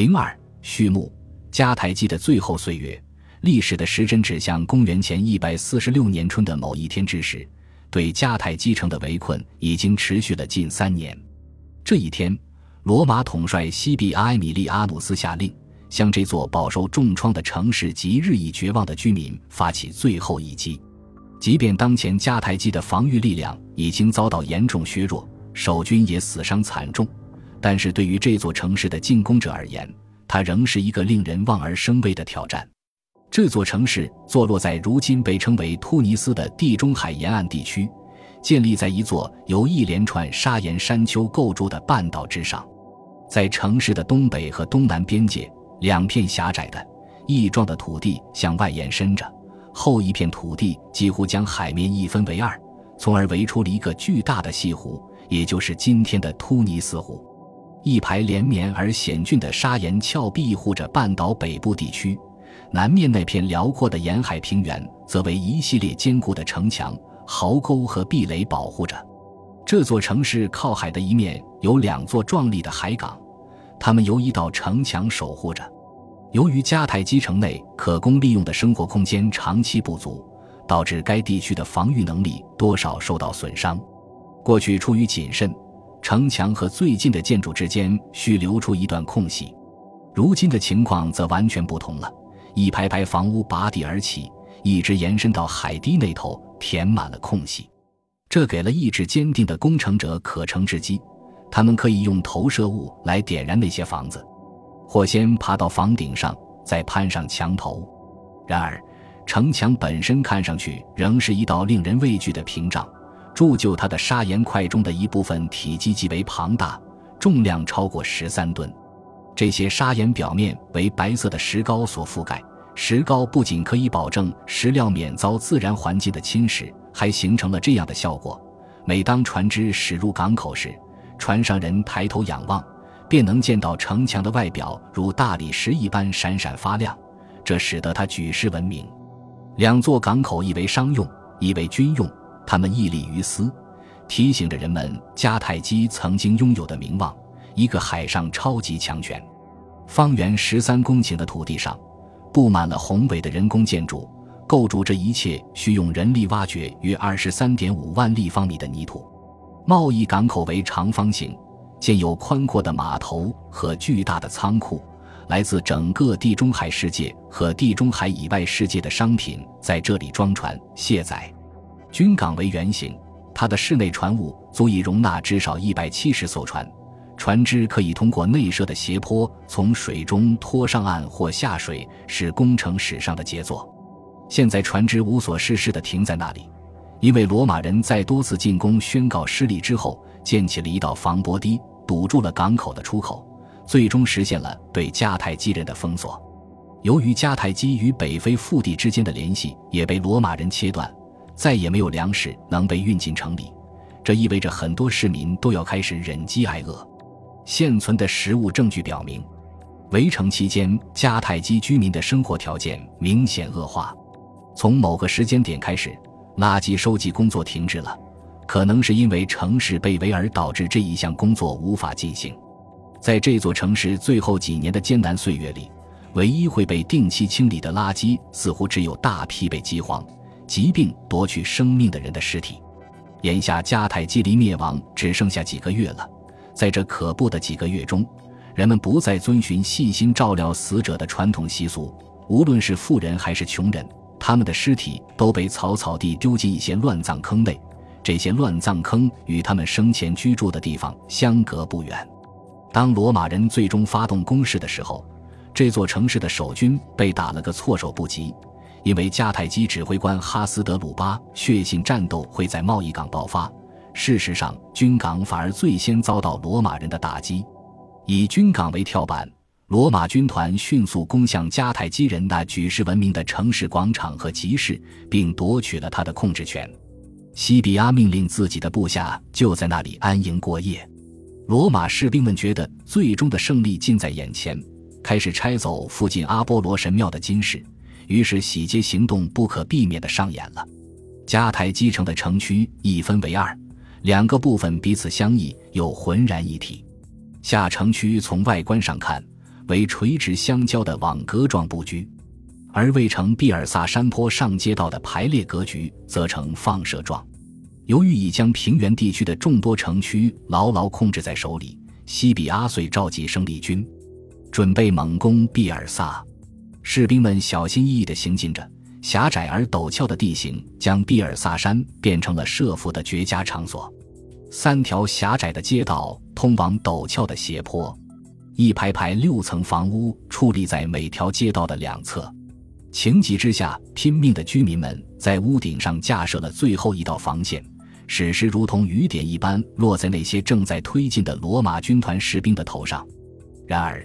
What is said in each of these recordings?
零二序幕，迦太基的最后岁月，历史的时针指向公元前一百四十六年春的某一天之时。对迦太基城的围困已经持续了近三年。这一天，罗马统帅西比阿埃米利阿努斯下令，向这座饱受重创的城市及日益绝望的居民发起最后一击。即便当前迦太基的防御力量已经遭到严重削弱，守军也死伤惨重，但是对于这座城市的进攻者而言，它仍是一个令人望而生畏的挑战。这座城市坐落在如今被称为突尼斯的地中海沿岸地区，建立在一座由一连串砂岩山丘构筑的半岛之上。在城市的东北和东南边界，两片狭窄的翼状的土地向外延伸着。后一片土地几乎将海面一分为二，从而围出了一个巨大的西湖，也就是今天的突尼斯湖。一排连绵而险峻的砂岩峭壁护着半岛北部地区，南面那片辽阔的沿海平原则为一系列坚固的城墙、壕沟和壁垒保护着。这座城市靠海的一面有两座壮丽的海港，它们由一道城墙守护着。由于迦太基城内可供利用的生活空间长期不足，导致该地区的防御能力多少受到损伤。过去出于谨慎，城墙和最近的建筑之间需留出一段空隙。如今的情况则完全不同了，一排排房屋拔地而起，一直延伸到海堤那头，填满了空隙。这给了意志坚定的工程者可乘之机，他们可以用投射物来点燃那些房子。或先爬到房顶上，再攀上墙头。然而，城墙本身看上去仍是一道令人畏惧的屏障。铸就它的砂岩块中的一部分体积极为庞大，重量超过十三吨。这些砂岩表面为白色的石膏所覆盖。石膏不仅可以保证石料免遭自然环境的侵蚀，还形成了这样的效果：每当船只驶入港口时，船上人抬头仰望。便能见到城墙的外表如大理石一般闪闪发亮，这使得它举世闻名。两座港口一为商用，一为军用，它们屹立于斯，提醒着人们迦太基曾经拥有的名望——一个海上超级强权。方圆十三公顷的土地上，布满了宏伟的人工建筑，构筑这一切需用人力挖掘约二十三点五万立方米的泥土。贸易港口为长方形。建有宽阔的码头和巨大的仓库，来自整个地中海世界和地中海以外世界的商品在这里装船卸载。军港为圆形，它的室内船坞足以容纳至少一百七十艘船，船只可以通过内设的斜坡从水中拖上岸或下水，是工程史上的杰作。现在船只无所事事地停在那里，因为罗马人在多次进攻宣告失利之后，建起了一道防波堤。堵住了港口的出口，最终实现了对迦太基人的封锁。由于迦太基与北非腹地之间的联系也被罗马人切断，再也没有粮食能被运进城里，这意味着很多市民都要开始忍饥挨饿。现存的食物证据表明，围城期间迦太基居民的生活条件明显恶化。从某个时间点开始，垃圾收集工作停止了。可能是因为城市被围而导致这一项工作无法进行。在这座城市最后几年的艰难岁月里，唯一会被定期清理的垃圾，似乎只有大批被饥荒、疾病夺去生命的人的尸体。眼下，迦太基离灭亡只剩下几个月了。在这可怖的几个月中，人们不再遵循细心照料死者的传统习俗，无论是富人还是穷人，他们的尸体都被草草地丢进一些乱葬坑内。这些乱葬坑与他们生前居住的地方相隔不远。当罗马人最终发动攻势的时候，这座城市的守军被打了个措手不及，因为迦太基指挥官哈斯德鲁巴确信战斗会在贸易港爆发。事实上，军港反而最先遭到罗马人的打击。以军港为跳板，罗马军团迅速攻向迦太基人那举世闻名的城市广场和集市，并夺取了他的控制权。西比阿命令自己的部下就在那里安营过夜。罗马士兵们觉得最终的胜利近在眼前，开始拆走附近阿波罗神庙的金饰，于是洗劫行动不可避免地上演了。迦太基城的城区一分为二，两个部分彼此相异又浑然一体。下城区从外观上看，为垂直相交的网格状布局，而未呈毕尔萨山坡上街道的排列格局则呈放射状。由于已将平原地区的众多城区牢牢控制在手里，西比阿遂召集生力军，准备猛攻毕尔萨。士兵们小心翼翼地行进着，狭窄而陡峭的地形将毕尔萨山变成了设伏的绝佳场所。三条狭窄的街道通往陡峭的斜坡，一排排六层房屋矗立在每条街道的两侧。情急之下，拼命的居民们在屋顶上架设了最后一道防线，史诗如同雨点一般落在那些正在推进的罗马军团士兵的头上。然而，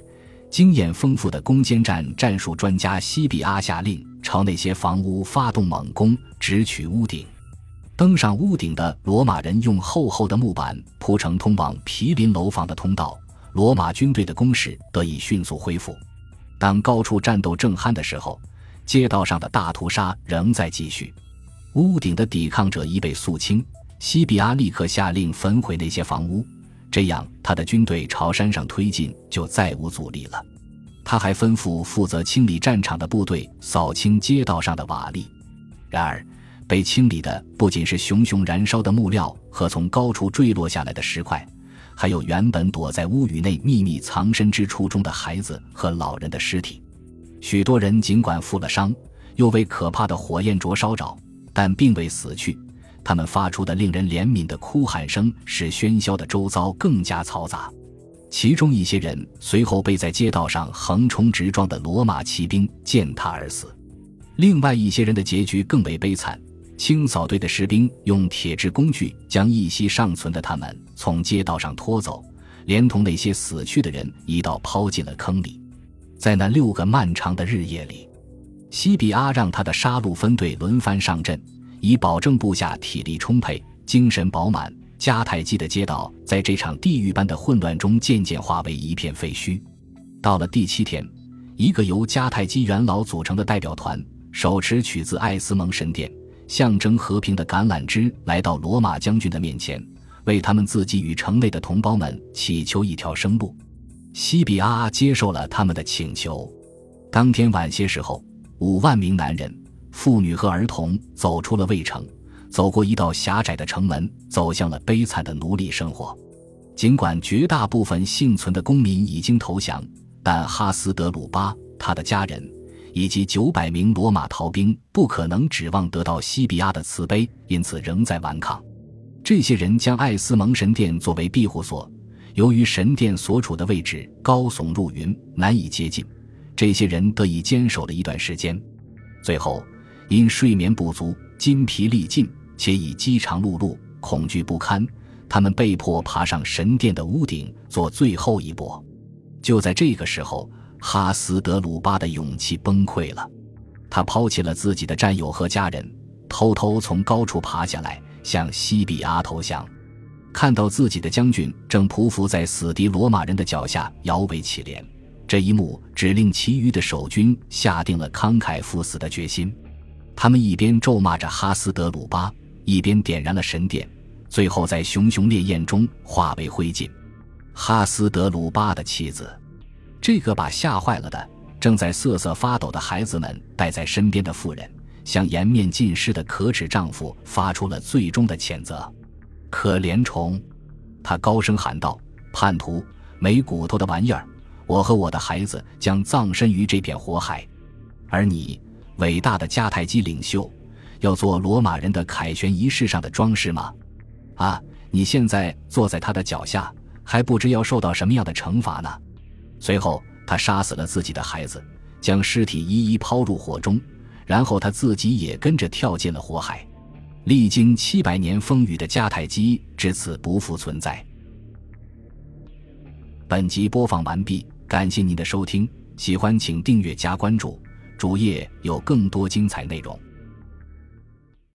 经验丰富的攻坚战战术专家西比阿下令朝那些房屋发动猛攻，直取屋顶。登上屋顶的罗马人用厚厚的木板铺成通往毗邻楼房的通道，罗马军队的攻势得以迅速恢复。当高处战斗正酣的时候，街道上的大屠杀仍在继续。屋顶的抵抗者已被肃清，西比阿立刻下令焚毁那些房屋，这样他的军队朝山上推进就再无阻力了。他还吩咐负责清理战场的部队扫清街道上的瓦砾。然而。被清理的不仅是熊熊燃烧的木料和从高处坠落下来的石块，还有原本躲在屋宇内秘密藏身之处中的孩子和老人的尸体。许多人尽管负了伤，又为可怕的火焰灼烧着，但并未死去。他们发出的令人怜悯的哭喊声，使喧嚣的周遭更加嘈杂。其中一些人随后被在街道上横冲直撞的罗马骑兵践踏而死。另外一些人的结局更为悲惨。清扫队的士兵用铁制工具将一息尚存的他们从街道上拖走，连同那些死去的人一道抛进了坑里。在那六个漫长的日夜里，西比阿让他的杀戮分队轮番上阵，以保证部下体力充沛、精神饱满。迦太基的街道在这场地狱般的混乱中渐渐化为一片废墟。到了第七天，一个由迦太基元老组成的代表团，手持取自艾斯蒙神殿。象征和平的橄榄枝来到罗马将军的面前，为他们自己与城内的同胞们祈求一条生路。西比阿接受了他们的请求。当天晚些时候，五万名男人、妇女和儿童走出了卫城，走过一道狭窄的城门，走向了悲惨的奴隶生活。尽管绝大部分幸存的公民已经投降，但哈斯德鲁巴他的家人。以及九百名罗马逃兵不可能指望得到西比亚的慈悲，因此仍在顽抗。这些人将艾斯蒙神殿作为庇护所，由于神殿所处的位置高耸入云，难以接近，这些人得以坚守了一段时间。最后，因睡眠不足、筋疲力尽，且已饥肠辘辘、恐惧不堪，他们被迫爬上神殿的屋顶做最后一搏。就在这个时候。哈斯德鲁巴的勇气崩溃了，他抛弃了自己的战友和家人，偷偷从高处爬下来，向西比阿投降。看到自己的将军正匍匐在死敌罗马人的脚下，摇尾乞怜，这一幕只令其余的守军下定了慷慨赴死的决心。他们一边咒骂着哈斯德鲁巴，一边点燃了神殿，最后在熊熊烈焰中化为灰烬。哈斯德鲁巴的妻子。这个把吓坏了的、正在瑟瑟发抖的孩子们带在身边的妇人，向颜面尽失的可耻丈夫发出了最终的谴责。可怜虫，他高声喊道：“叛徒，没骨头的玩意儿！我和我的孩子将葬身于这片火海，而你，伟大的迦太基领袖，要做罗马人的凯旋仪式上的装饰吗？啊，你现在坐在他的脚下，还不知要受到什么样的惩罚呢？”随后，他杀死了自己的孩子，将尸体一一抛入火中，然后他自己也跟着跳进了火海。历经七百年风雨的迦太基至此不复存在。本集播放完毕，感谢您的收听，喜欢请订阅加关注，主页有更多精彩内容。